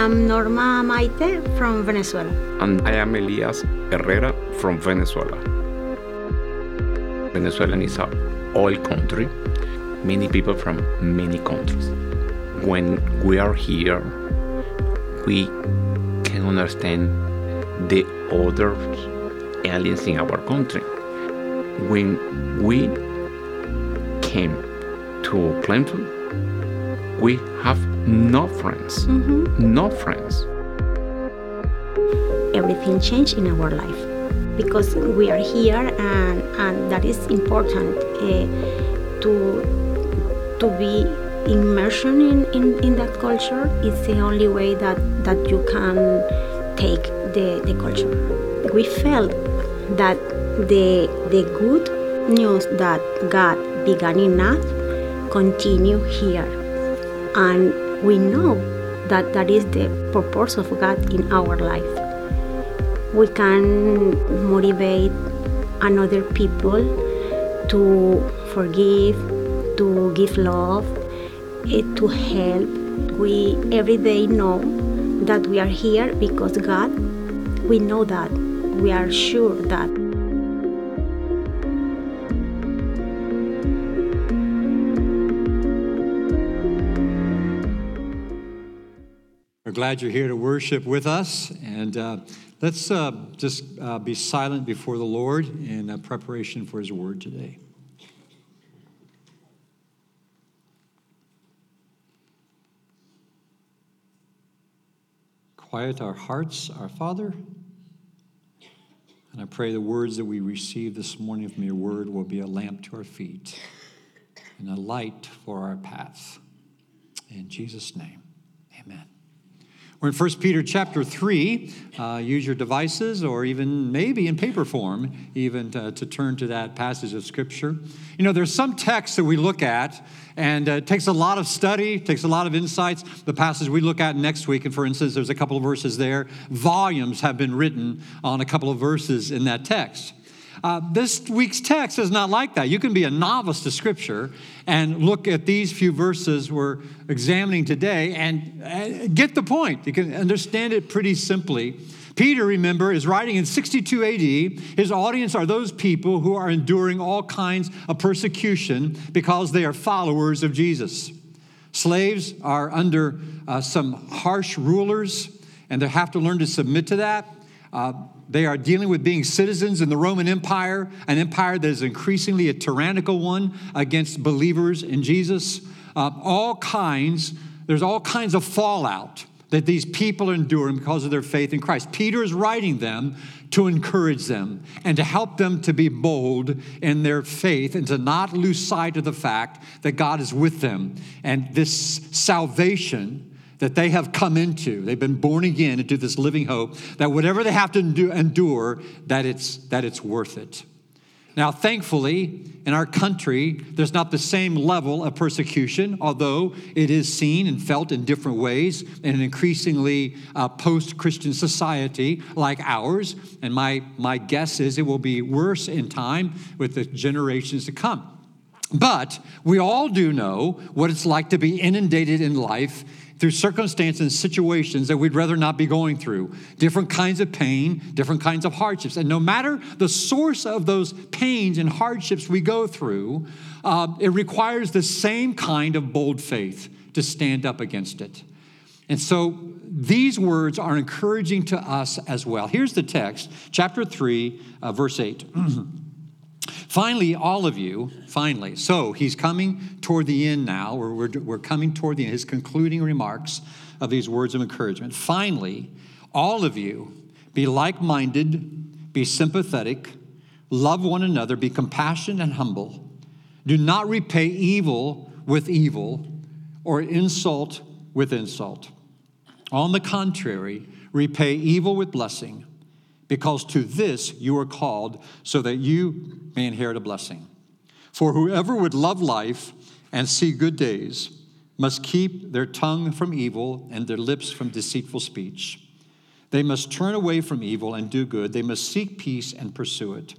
I'm Norma Maite from Venezuela. And I am Elias Herrera from Venezuela. Venezuela is a oil country, many people from many countries. When we are here, we can understand the other aliens in our country. When we came to Plainfield, we no friends, Mm-hmm. no friends. Everything changed in our life because we are here and, and that is important uh, to, to be immersion in, in, in that culture. It's the only way that, that you can take the, the culture. We felt that the, the good news that God began in us continue here. And we know that that is the purpose of God in our life. We can motivate another people to forgive, to give love, eh, to help. We every day know that we are here because God, we know that. We are sure that. Glad you're here to worship with us. And uh, let's uh, just uh, be silent before the Lord in uh, preparation for his word today. Quiet our hearts, our Father. And I pray the words that we receive this morning from your word will be a lamp to our feet and a light for our path. In Jesus' name, amen. We're in 1 Peter chapter 3. Uh, use your devices or even maybe in paper form, even to, to, turn to that passage of Scripture. You know, there's some texts that we look at, and uh, it takes a lot of study, takes a lot of insights. The passage we look at next week, and for instance, there's a couple of verses there. Volumes have been written on a couple of verses in that text. Uh, this week's text is not like that. You can be a novice to Scripture and look at these few verses we're examining today and get the point. You can understand it pretty simply. Peter, remember, is writing in 62 AD. His audience are those people who are enduring all kinds of persecution because they are followers of Jesus. Slaves are under uh, some harsh rulers, and they have to learn to submit to that. Uh, they are dealing with being citizens in the Roman Empire, an empire that is increasingly a tyrannical one against believers in Jesus. Uh, all kinds, there's all kinds of fallout that these people are enduring because of their faith in Christ. Peter is writing them to encourage them and to help them to be bold in their faith and to not lose sight of the fact that God is with them. And this salvation that they have come into, they've been born again into this living hope, that whatever they have to endure, that it's, that it's worth it. Now, thankfully, in our country, there's not the same level of persecution, although it is seen and felt in different ways in an increasingly uh, post Christian society like ours. And my, my guess is it will be worse in time with the generations to come. But we all do know what it's like to be inundated in life through circumstances and situations that we'd rather not be going through. Different kinds of pain, different kinds of hardships. And no matter the source of those pains and hardships we go through, uh, it requires the same kind of bold faith to stand up against it. And so these words are encouraging to us as well. Here's the text, chapter 3, uh, verse 8. Finally, all of you, finally, so he's coming toward the end now, or we're, we're coming toward the end, his concluding remarks of these words of encouragement. Finally, all of you, be like minded, be sympathetic, love one another, be compassionate and humble. Do not repay evil with evil or insult with insult. On the contrary, repay evil with blessing because to this you are called, so that you may inherit a blessing. For whoever would love life and see good days must keep their tongue from evil and their lips from deceitful speech. They must turn away from evil and do good. They must seek peace and pursue it.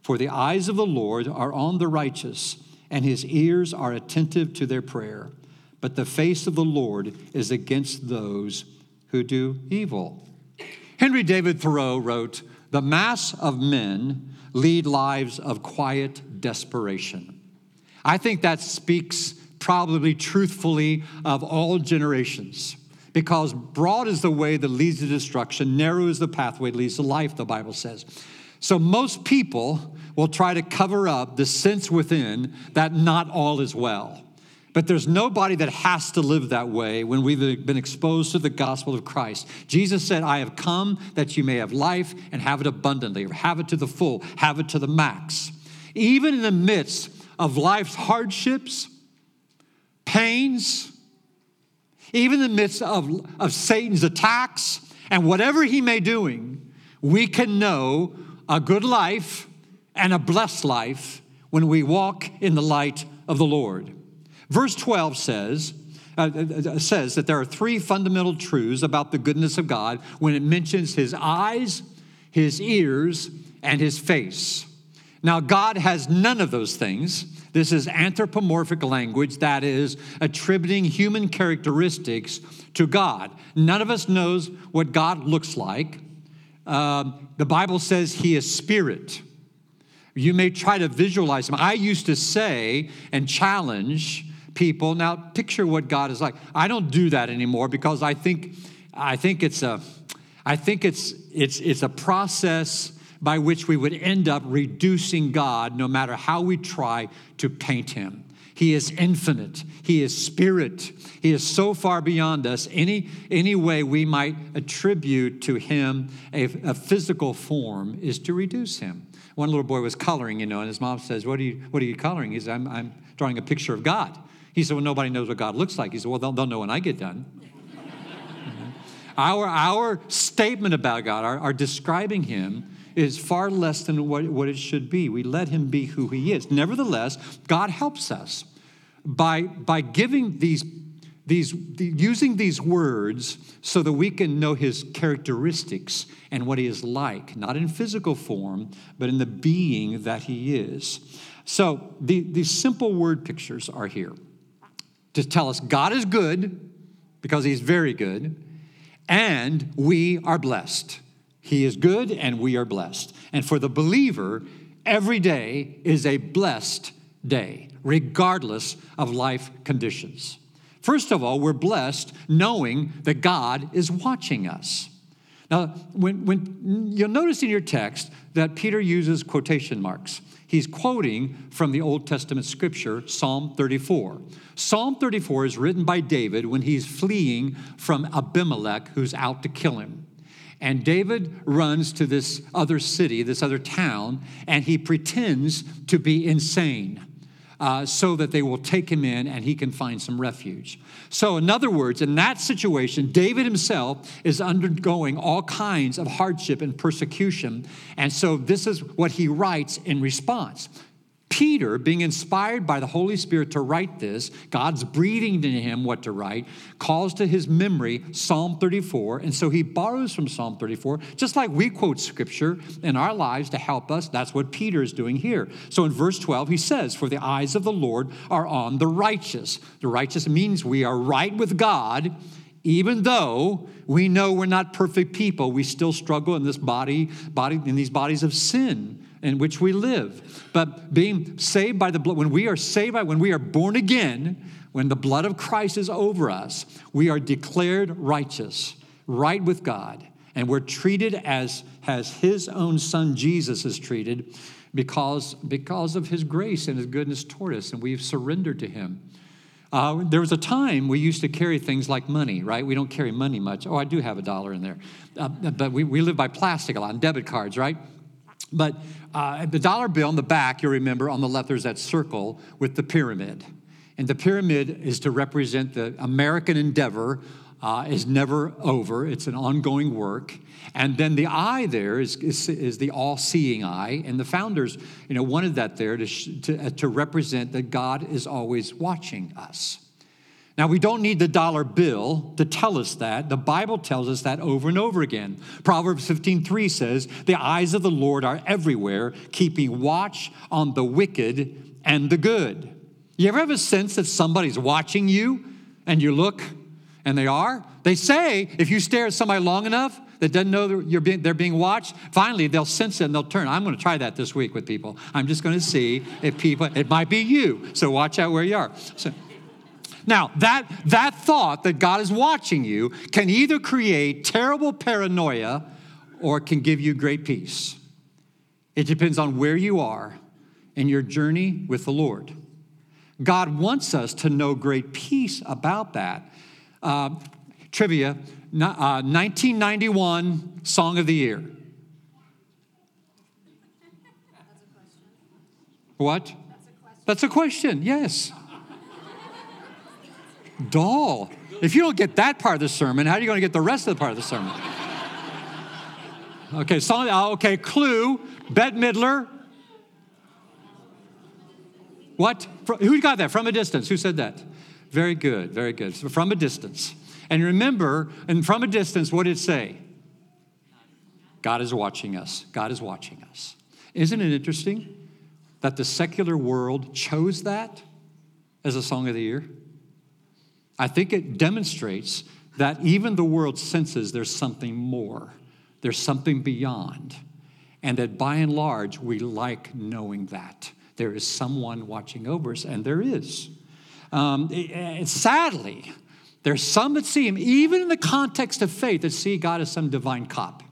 For the eyes of the Lord are on the righteous, and his ears are attentive to their prayer. But the face of the Lord is against those who do evil. Henry David Thoreau wrote, The mass of men lead lives of quiet desperation. I think that speaks probably truthfully of all generations. Because broad is the way that leads to destruction, narrow is the pathway that leads to life, the Bible says. So most people will try to cover up the sense within that not all is well. But there's nobody that has to live that way when we've been exposed to the gospel of Christ. Jesus said, I have come that you may have life and have it abundantly, or have it to the full, have it to the max. Even in the midst of life's hardships, pains, even in the midst of, of Satan's attacks and whatever he may doing, we can know a good life and a blessed life when we walk in the light of the Lord. Verse 12 says, uh, uh, uh, says that there are three fundamental truths about the goodness of God when it mentions his eyes, his ears, and his face. Now, God has none of those things. This is anthropomorphic language that is attributing human characteristics to God. None of us knows what God looks like. Um, the Bible says he is spirit. You may try to visualize him. I used to say and challenge people. Now, picture what God is like. I don't do that anymore because I think, I think it's a, I think it's, it's, it's a process by which we would end up reducing God no matter how we try to paint him. He is infinite. He is spirit. He is so far beyond us. Any, any way we might attribute to him a, a physical form is to reduce him. One little boy was coloring, you know, and his mom says, What are you, what are you coloring? He said, I'm, I'm drawing a picture of God. He said, Well, nobody knows what God looks like. He said, Well, they'll, they'll know when I get done. our, our statement about God, our, our describing him, is far less than what, what it should be. We let him be who he is. Nevertheless, God helps us by, by giving these, these, the, using these words so that we can know his characteristics and what he is like, not in physical form, but in the being that he is. So the, these simple word pictures are here to tell us God is good because he's very good, and we are blessed. He is good and we are blessed. And for the believer, every day is a blessed day, regardless of life conditions. First of all, we're blessed knowing that God is watching us. Now, when, when you'll notice in your text that Peter uses quotation marks. He's quoting from the Old Testament scripture, Psalm 34. Psalm 34 is written by David when he's fleeing from Abimelech, who's out to kill him. And David runs to this other city, this other town, and he pretends to be insane. Uh, so that they will take him in and he can find some refuge. So, in other words, in that situation, David himself is undergoing all kinds of hardship and persecution. And so, this is what he writes in response. Peter, being inspired by the Holy Spirit to write this, God's breathing to him what to write, calls to his memory Psalm 34. And so he borrows from Psalm 34, just like we quote scripture in our lives to help us. That's what Peter is doing here. So in verse 12, he says, For the eyes of the Lord are on the righteous. The righteous means we are right with God even though we know we're not perfect people, we still struggle in this body, body in these bodies of sin in which we live. But being saved by the blood, when we are saved by, when we are born again, when the blood of Christ is over us, we are declared righteous, right with God. And we're treated as, as his own son Jesus is treated because, because of his grace and his goodness toward us, and we've surrendered to him. Uh, there was a time we used to carry things like money, right? We don't carry money much. Oh, I do have a dollar in there. Uh, but we, we live by plastic a lot, and debit cards, right? But uh, the dollar bill on the back, you remember, on the left, there's that circle with the pyramid. And the pyramid is to represent the American endeavor uh, is never over. It's an ongoing work. And then the eye there is, is, is the all seeing eye. And the founders you know, wanted that there to, to, uh, to represent that God is always watching us. Now, we don't need the dollar bill to tell us that. The Bible tells us that over and over again. Proverbs 15:3 says, "The eyes of the Lord are everywhere, keeping watch on the wicked and the good." You ever have a sense that somebody's watching you and you look And they are. They say if you stare at somebody long enough that doesn't know being, they're being watched, finally they'll sense it and they'll turn. I'm going to try that this week with people. I'm just going to see if people, it might be you. So watch out where you are. So, now, that, that thought that God is watching you can either create terrible paranoia or it can give you great peace. It depends on where you are in your journey with the Lord. God wants us to know great peace about that. Uh, trivia uh, 1991 Song of the Year. What? That's a question, yes. Dull. If you don't get that part of the sermon, how are you going to get the rest of the part of the sermon? Okay, song, uh, okay, clue, Bette Midler. What? Who got that? From a distance. Who said that? Very good, very good. So from a distance. And remember, and from a distance, what did it say? God is watching us. God is watching us. Isn't it interesting that the secular world chose that as a song of the year? I think it demonstrates that even the world senses there's something more, there's something beyond, and that by and large, we like knowing that. There is someone watching over us, and there is. Um, sadly, there's some that see him, even in the context of faith, that see God as some divine cop,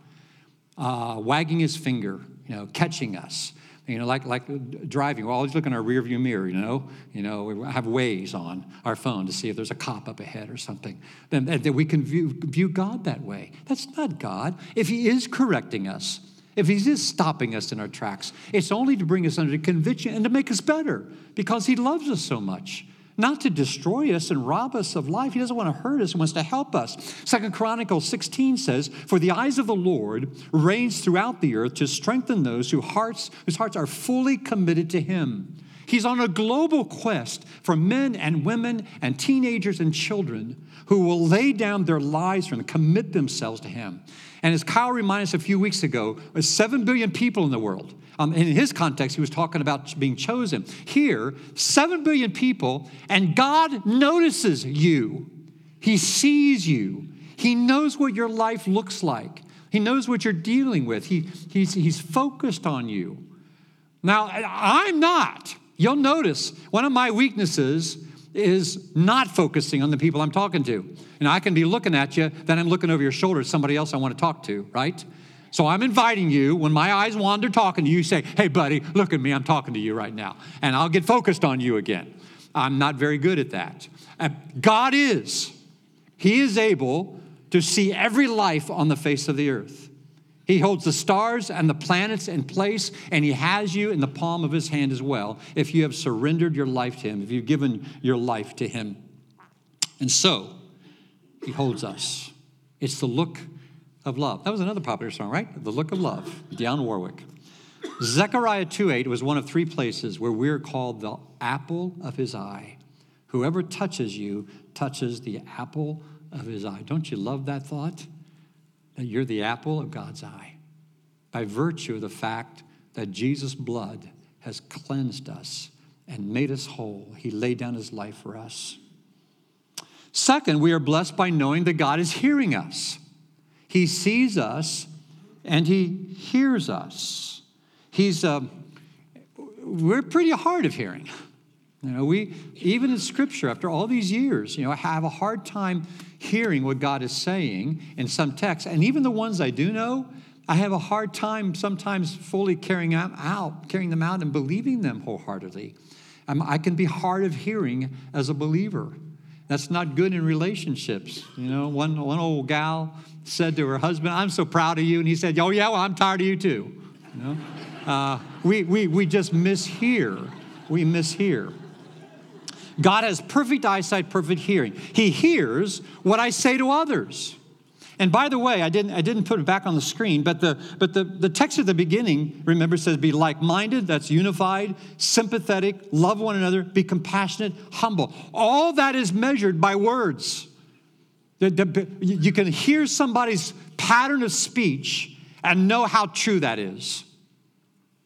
uh, wagging his finger, you know, catching us. You know, like, like driving, we're always looking in our rearview mirror, you know. You know, we have ways on our phone to see if there's a cop up ahead or something. Then that we can view, view God that way. That's not God. If He is correcting us, if He is stopping us in our tracks, it's only to bring us under conviction and to make us better because He loves us so much not to destroy us and rob us of life. He doesn't want to hurt us, he wants to help us. Second Chronicles 16 says, For the eyes of the Lord reigns throughout the earth to strengthen those whose hearts, whose hearts are fully committed to him. He's on a global quest for men and women and teenagers and children who will lay down their lives and commit themselves to him. And as Kyle reminded us a few weeks ago, there's 7 billion people in the world. Um, in his context, he was talking about being chosen. Here, 7 billion people, and God notices you. He sees you. He knows what your life looks like. He knows what you're dealing with. He, he's, he's focused on you. Now, I'm not. You'll notice one of my weaknesses is not focusing on the people I'm talking to. Know, I can be looking at you, then I'm looking over your shoulder at somebody else I want to talk to, right? So I'm inviting you, when my eyes wander talking to you, say, hey, buddy, look at me, I'm talking to you right now. And I'll get focused on you again. I'm not very good at that. God is. He is able to see every life on the face of the earth. He holds the stars and the planets in place, and He has you in the palm of His hand as well if you have surrendered your life to Him, if you've given your life to Him. And so, He holds us. It's the look of love. That was another popular song, right? The Look of Love, Dionne Warwick. Zechariah 2:8 was one of three places where we're called the apple of his eye. Whoever touches you touches the apple of his eye. Don't you love that thought? That you're the apple of God's eye. By virtue of the fact that Jesus' blood has cleansed us and made us whole, he laid down his life for us. Second, we are blessed by knowing that God is hearing us. He sees us and he hears us. He's, uh, we're pretty hard of hearing. You know, we, even in scripture, after all these years, you know, have a hard time hearing what God is saying in some texts. And even the ones I do know, I have a hard time sometimes fully carrying them out, carrying them out and believing them wholeheartedly. I'm, I can be hard of hearing as a believer. That's not good in relationships. You know, one, one old gal said to her husband, I'm so proud of you. And he said, Oh, yeah, well, I'm tired of you too. You know? Uh, we, we, we just mishear. We mishear. God has perfect eyesight, perfect hearing. He hears what I say to others. And by the way, I didn't, I didn't put it back on the screen, but, the, but the, the text at the beginning, remember, says be like minded, that's unified, sympathetic, love one another, be compassionate, humble. All that is measured by words. The, the, you can hear somebody's pattern of speech and know how true that is.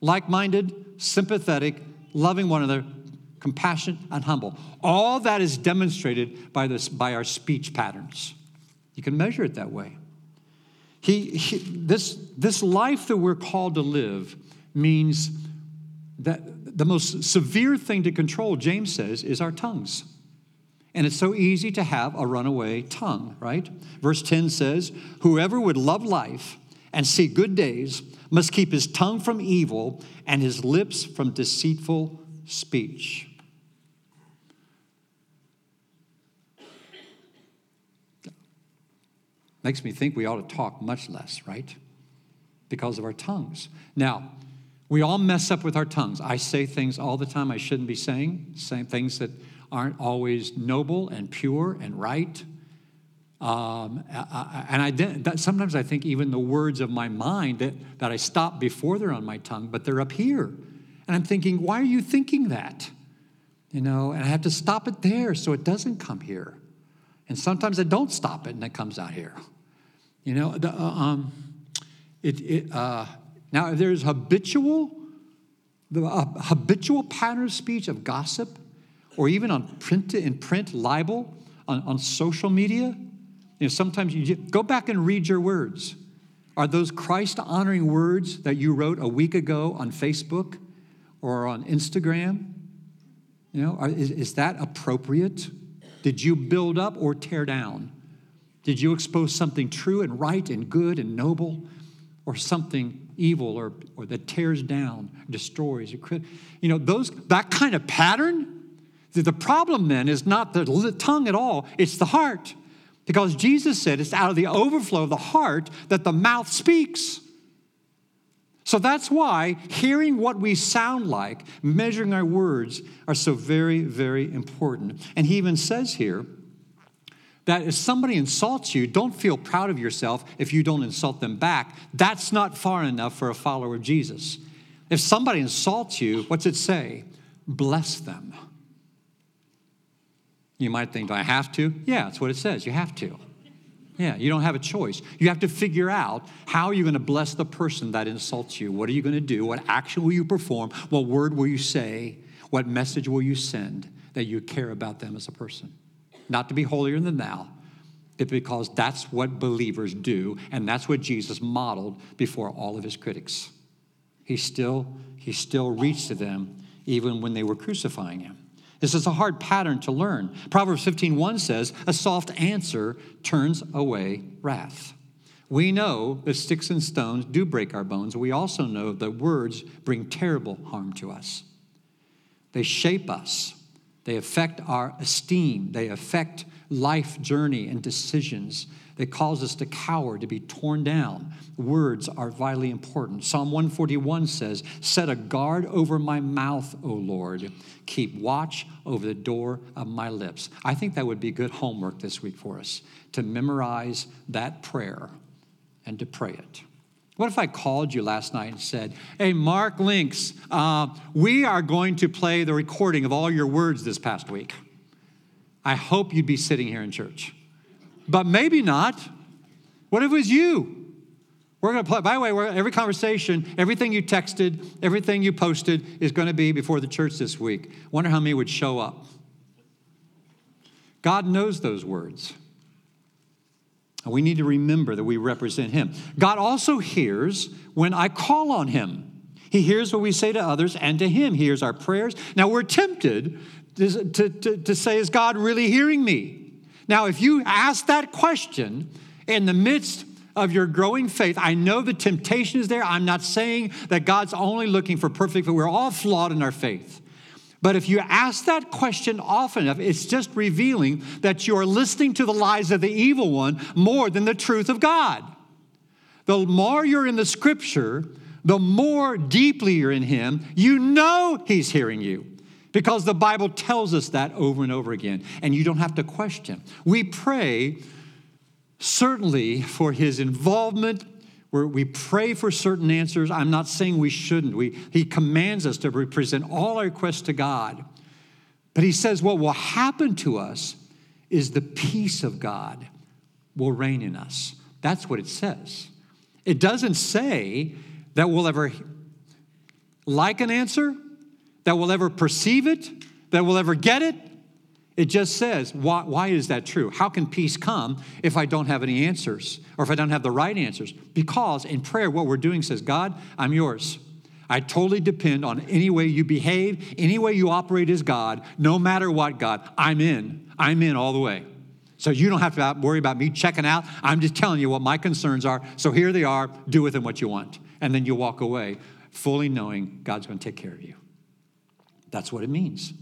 Like minded, sympathetic, loving one another, compassionate, and humble. All that is demonstrated by, this, by our speech patterns. You can measure it that way. He, he, this, this life that we're called to live means that the most severe thing to control, James says, is our tongues. And it's so easy to have a runaway tongue, right? Verse 10 says, Whoever would love life and see good days must keep his tongue from evil and his lips from deceitful speech. Makes me think we ought to talk much less, right? Because of our tongues. Now, we all mess up with our tongues. I say things all the time I shouldn't be saying, saying things that aren't always noble and pure and right. Um, and I sometimes I think even the words of my mind that, that I stop before they're on my tongue, but they're up here. And I'm thinking, why are you thinking that? You know, and I have to stop it there so it doesn't come here. And sometimes I don't stop it and it comes out here. You know, the, uh, um, it, it, uh, now if there's habitual, the uh, habitual pattern of speech of gossip, or even on print in print libel on, on social media, you know, sometimes you just, go back and read your words. Are those Christ honoring words that you wrote a week ago on Facebook or on Instagram? You know, are, is, is that appropriate? Did you build up or tear down? Did you expose something true and right and good and noble or something evil or, or that tears down, destroys? You know, those, that kind of pattern, the problem then is not the tongue at all, it's the heart. Because Jesus said it's out of the overflow of the heart that the mouth speaks. So that's why hearing what we sound like, measuring our words, are so very, very important. And he even says here that if somebody insults you, don't feel proud of yourself if you don't insult them back. That's not far enough for a follower of Jesus. If somebody insults you, what's it say? Bless them. You might think, do I have to? Yeah, that's what it says. You have to. Yeah, you don't have a choice. You have to figure out how you're going to bless the person that insults you. What are you going to do? What action will you perform? What word will you say? What message will you send that you care about them as a person? Not to be holier than thou, but because that's what believers do, and that's what Jesus modeled before all of his critics. He still, he still reached to them even when they were crucifying him. This is a hard pattern to learn. Proverbs 15:1 says, "A soft answer turns away wrath." We know that sticks and stones do break our bones. We also know that words bring terrible harm to us. They shape us. They affect our esteem. They affect life journey and decisions that cause us to cower, to be torn down. Words are vitally important. Psalm 141 says, Set a guard over my mouth, O Lord. Keep watch over the door of my lips. I think that would be good homework this week for us to memorize that prayer and to pray it. What if I called you last night and said, Hey, Mark Links, uh, we are going to play the recording of all your words this past week? I hope you'd be sitting here in church but maybe not. What if it was you? We're going to play. By the way, every conversation, everything you texted, everything you posted is going to be before the church this week. Wonder how many would show up. God knows those words. And we need to remember that we represent Him. God also hears when I call on Him. He hears what we say to others and to Him. He hears our prayers. Now, we're tempted to, to, to, to say, Is God really hearing me? Now, if you ask that question in the midst of your growing faith, I know the temptation is there. I'm not saying that God's only looking for perfect, but we're all flawed in our faith. But if you ask that question often enough, it's just revealing that you are listening to the lies of the evil one more than the truth of God. The more you're in the scripture, the more deeply you're in Him, you know He's hearing you because the Bible tells us that over and over again, and you don't have to question. We pray certainly for his involvement. Where we pray for certain answers. I'm not saying we shouldn't. We, he commands us to present all our requests to God. But he says what will happen to us is the peace of God will reign in us. That's what it says. It doesn't say that we'll ever like an answer that will ever perceive it, that will ever get it. It just says, why, why is that true? How can peace come if I don't have any answers or if I don't have the right answers? Because in prayer, what we're doing says, God, I'm yours. I totally depend on any way you behave, any way you operate as God, no matter what, God. I'm in. I'm in all the way. So you don't have to worry about me checking out. I'm just telling you what my concerns are. So here they are. Do with them what you want. And then you walk away fully knowing God's going to take care of you. That's what it means.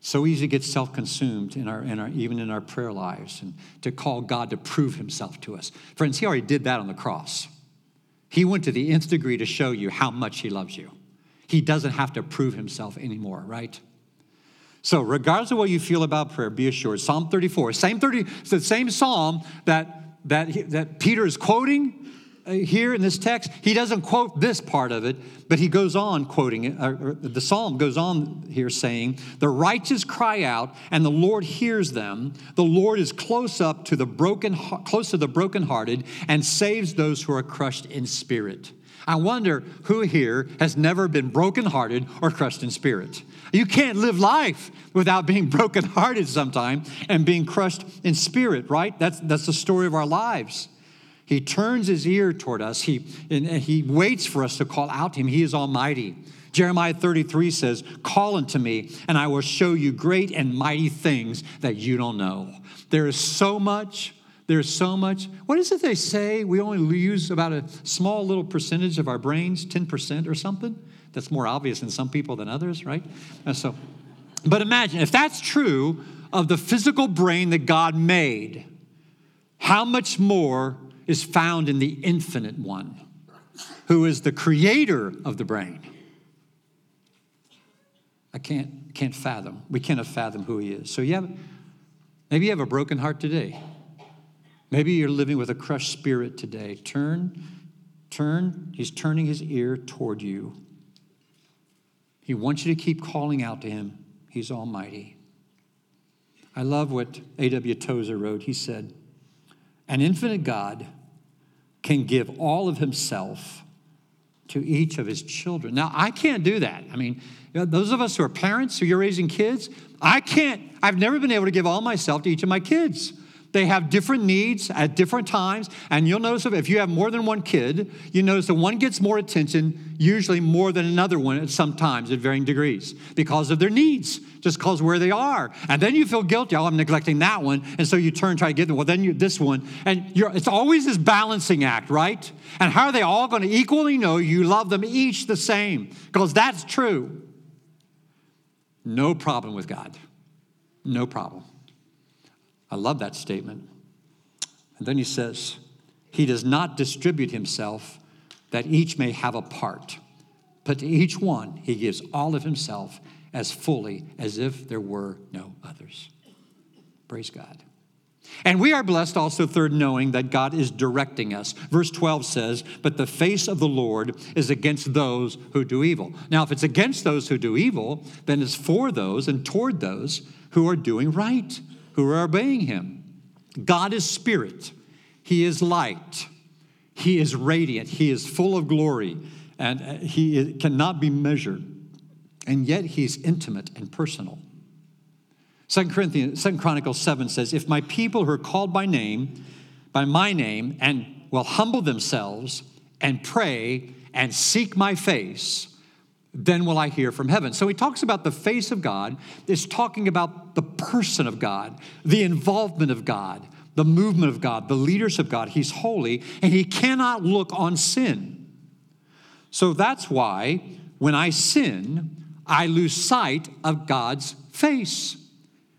So easy to get self-consumed in our, in our, even in our prayer lives and to call God to prove himself to us. Friends, he already did that on the cross. He went to the nth degree to show you how much he loves you. He doesn't have to prove himself anymore, right? So, regardless of what you feel about prayer, be assured. Psalm 34, same 30, it's the same psalm that, that, that Peter is quoting here in this text, he doesn't quote this part of it, but he goes on quoting it. Or the psalm goes on here saying, The righteous cry out, and the Lord hears them. The Lord is close up to the broken, close to the brokenhearted, and saves those who are crushed in spirit. I wonder who here has never been brokenhearted or crushed in spirit. You can't live life without being brokenhearted sometime and being crushed in spirit, right? That's, that's the story of our lives. He turns his ear toward us. He, and he waits for us to call out to him. He is almighty. Jeremiah 33 says, Call unto me, and I will show you great and mighty things that you don't know. There is so much. There's so much. What is it they say? We only use about a small little percentage of our brains, 10% or something. That's more obvious in some people than others, right? So, but imagine if that's true of the physical brain that God made, how much more is found in the infinite one, who is the creator of the brain. I can't, can't fathom. We cannot fathom who he is. So you have, maybe you have a broken heart today. Maybe you're living with a crushed spirit today. Turn, turn. He's turning his ear toward you. He wants you to keep calling out to him. He's almighty. I love what A.W. Tozer wrote. He said, An infinite God can give all of himself to each of his children. Now, I can't do that. I mean, you know, those of us who are parents, who you're raising kids, I can't, I've never been able to give all myself to each of my kids. They have different needs at different times. And you'll notice if you have more than one kid, you notice that one gets more attention, usually more than another one at some times at varying degrees because of their needs, just because where they are. And then you feel guilty, oh, I'm neglecting that one. And so you turn, try to get them. Well, then you this one. And it's always this balancing act, right? And how are they all going to equally know you love them each the same? Because that's true. No problem with God. No problem. I love that statement. And then he says, He does not distribute himself that each may have a part, but to each one he gives all of himself as fully as if there were no others. Praise God. And we are blessed also, third, knowing that God is directing us. Verse 12 says, But the face of the Lord is against those who do evil. Now, if it's against those who do evil, then it's for those and toward those who are doing right who are obeying him. God is spirit, he is light, he is radiant, he is full of glory, and uh, he cannot be measured. And yet he's intimate and personal. Second Corinthians, Second Chronicles 7 says, If my people who are called by name, by my name, and will humble themselves and pray and seek my face, then will I hear from heaven. So he talks about the face of God, is talking about the person of God, the involvement of God, the movement of God, the leaders of God. He's holy and he cannot look on sin. So that's why when I sin, I lose sight of God's face.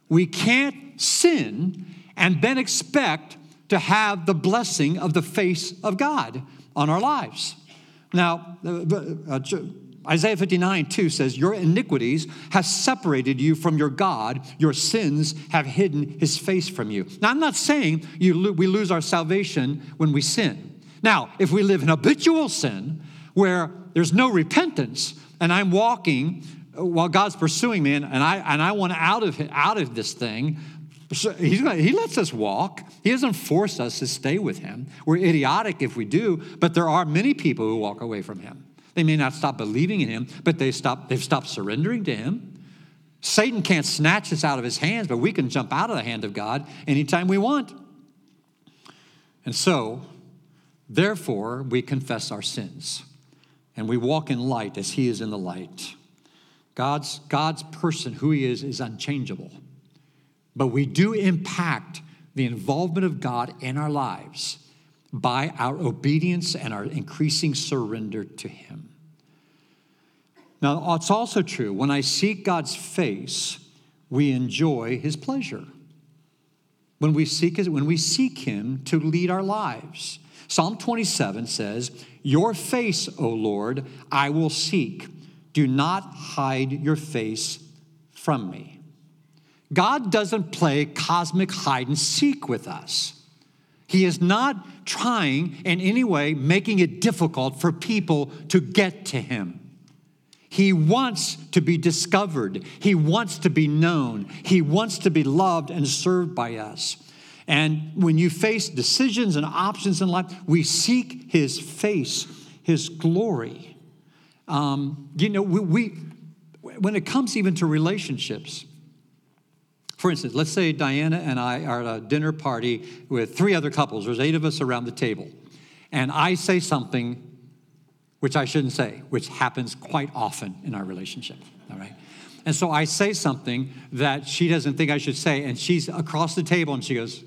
We can't sin and then expect to have the blessing of the face of God on our lives. Now, uh, uh Isaiah 59, 2 says, Your iniquities have separated you from your God. Your sins have hidden his face from you. Now, I'm not saying you we lose our salvation when we sin. Now, if we live in habitual sin where there's no repentance and I'm walking uh, while God's pursuing me and, I, and I want out of, out of this thing, so he lets us walk. He doesn't force us to stay with him. We're idiotic if we do, but there are many people who walk away from him. They may not stop believing in him, but they stop, they've stopped surrendering to him. Satan can't snatch us out of his hands, but we can jump out of the hand of God anytime we want. And so, therefore, we confess our sins and we walk in light as he is in the light. God's, God's person, who he is, is unchangeable. But we do impact the involvement of God in our lives by our obedience and our increasing surrender to him. Now, it's also true when I seek God's face, we enjoy his pleasure. When we seek when we seek him to lead our lives. Psalm 27 says, Your face, O Lord, I will seek. Do not hide your face from me. God doesn't play cosmic hide and seek with us. He is not trying in any way making it difficult for people to get to him. He wants to be discovered. He wants to be known. He wants to be loved and served by us. And when you face decisions and options in life, we seek His face, His glory. Um, you know, we, we, when it comes even to relationships, for instance, let's say Diana and I are at a dinner party with three other couples. There's eight of us around the table. And I say something which I shouldn't say, which happens quite often in our relationship, all right? And so I say something that she doesn't think I should say, and she's across the table and she goes,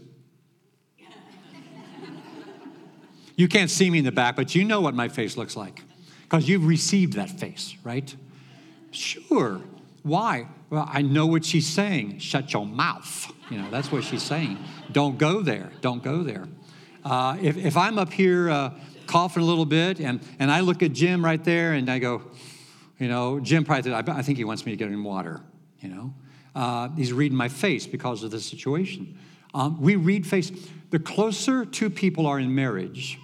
You can't see me in the back, but you know what my face looks like because you've received that face, right? Sure. Why? Well, I know what she's saying. Shut your mouth. You know, that's what she's saying. Don't go there. Don't go there. Uh, if, if I'm up here, uh, coughing a little bit, and, and I look at Jim right there and I go, you know, Jim probably, I, I think he wants me to get him water, you know. Uh, he's reading my face because of the situation. Um, we read face. The closer two people are in marriage,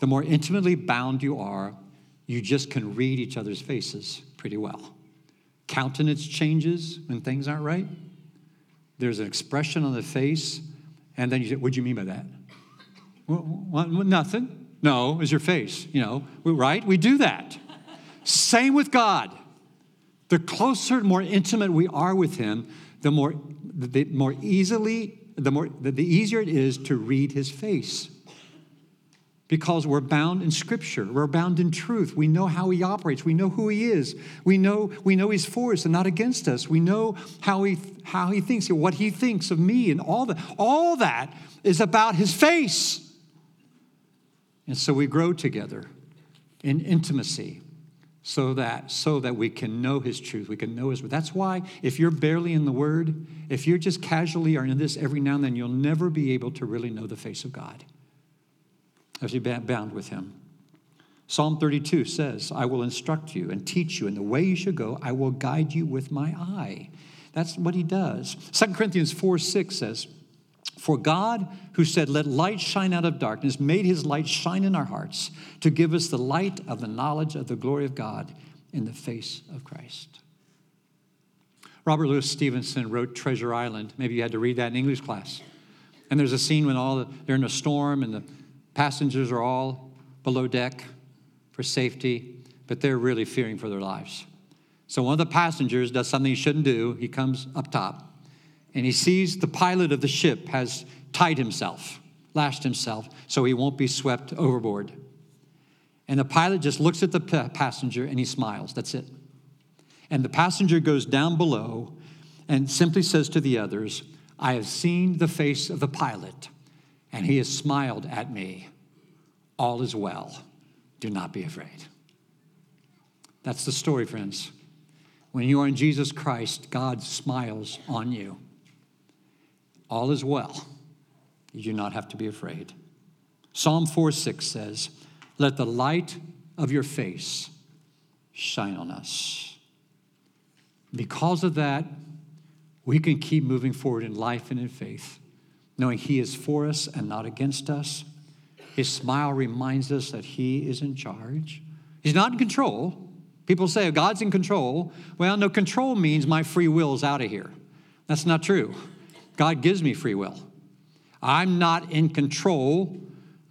the more intimately bound you are, you just can read each other's faces pretty well. Countenance changes when things aren't right. There's an expression on the face, and then you say, What do you mean by that? Well, well, nothing. No, is your face, you know, right? We do that. Same with God. The closer, more intimate we are with Him, the more, the more easily, the more, the easier it is to read His face. Because we're bound in Scripture, we're bound in truth. We know how He operates. We know who He is. We know we know He's for us and not against us. We know how He how He thinks, what He thinks of me, and all that. All that is about His face. And so we grow together in intimacy so that so that we can know his truth we can know his word that's why if you're barely in the word if you're just casually or in this every now and then you'll never be able to really know the face of god as you're bound with him psalm 32 says i will instruct you and teach you in the way you should go i will guide you with my eye that's what he does 2 corinthians 4 6 says for God, who said, Let light shine out of darkness, made his light shine in our hearts to give us the light of the knowledge of the glory of God in the face of Christ. Robert Louis Stevenson wrote Treasure Island. Maybe you had to read that in English class. And there's a scene when all the, they're in a storm and the passengers are all below deck for safety, but they're really fearing for their lives. So one of the passengers does something he shouldn't do. He comes up top and he sees the pilot of the ship has tied himself, lashed himself, so he won't be swept overboard. And the pilot just looks at the passenger and he smiles. That's it. And the passenger goes down below and simply says to the others, I have seen the face of the pilot, and he has smiled at me. All is well. Do not be afraid. That's the story, friends. When you are in Jesus Christ, God smiles on you all is well. You do not have to be afraid. Psalm 4 6 says, Let the light of your face shine on us. Because of that, we can keep moving forward in life and in faith, knowing He is for us and not against us. His smile reminds us that He is in charge. He's not in control. People say, God's in control. Well, no, control means my free will is out of here. That's not true. God gives me free will. I'm not in control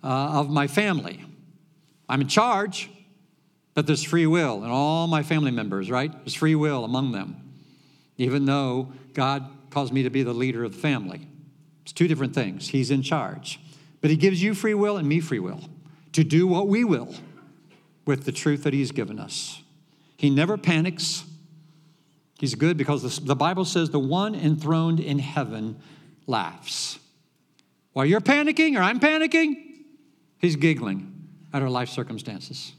uh, of my family. I'm in charge, but there's free will, and all my family members, right? There's free will among them. even though God calls me to be the leader of the family. It's two different things. He's in charge. But He gives you free will and me free will to do what we will with the truth that He's given us. He never panics. He's good because the Bible says the one enthroned in heaven laughs. While you're panicking or I'm panicking, He's giggling at our life circumstances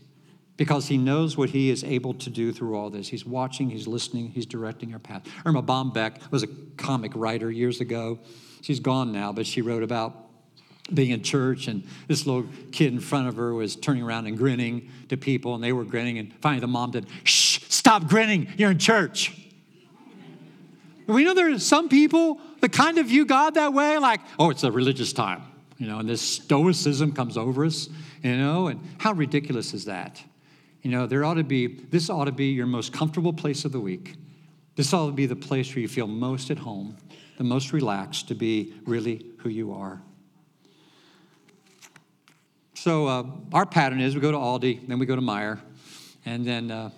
because he knows what he is able to do through all this. He's watching, he's listening, he's directing our path. Erma Bombeck was a comic writer years ago. She's gone now, but she wrote about being in church, and this little kid in front of her was turning around and grinning to people, and they were grinning. And finally, the mom said, Shh, stop grinning. You're in church. we know there are some people that kind of view God that way, like, oh, it's a religious time, you know, and this stoicism comes over us, you know, and how ridiculous is that? You know, there ought to be, this ought to be your most comfortable place of the week. This ought to be the place where you feel most at home, the most relaxed to be really who you are. So, uh, our pattern is we go to Aldi, then we go to Meijer, and then uh,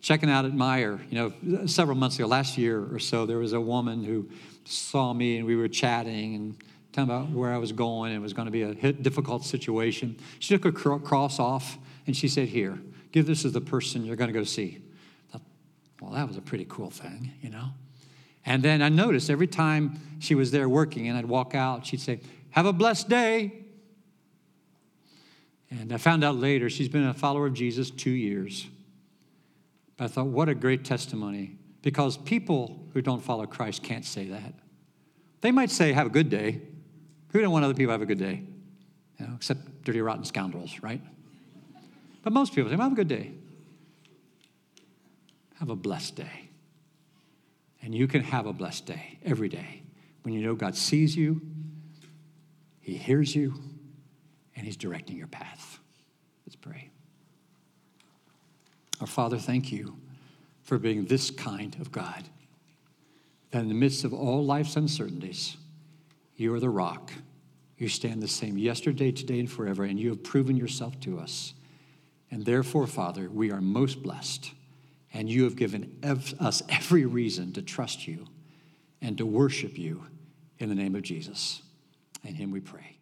checking out at Meijer, you know, several months ago, last year or so, there was a woman who saw me and we were chatting and talking about where I was going and it was going to be a difficult situation. She took a cross off and she said, Here, give this to the person you're going to go see. Thought, well, that was a pretty cool thing, you know? And then I noticed every time she was there working and I'd walk out, she'd say, Have a blessed day. And I found out later she's been a follower of Jesus two years. But I thought, what a great testimony. Because people who don't follow Christ can't say that. They might say, Have a good day. Who don't want other people to have a good day? You know, except dirty, rotten scoundrels, right? But most people say, have a good day. Have a blessed day. And you can have a blessed day every day when you know God sees you, He hears you, and He's directing your path. Let's pray. Our Father, thank you for being this kind of God. That in the midst of all life's uncertainties, you are the rock. You stand the same yesterday, today, and forever, and you have proven yourself to us. And therefore, Father, we are most blessed. And you have given ev- us every reason to trust you and to worship you in the name of Jesus. In him we pray.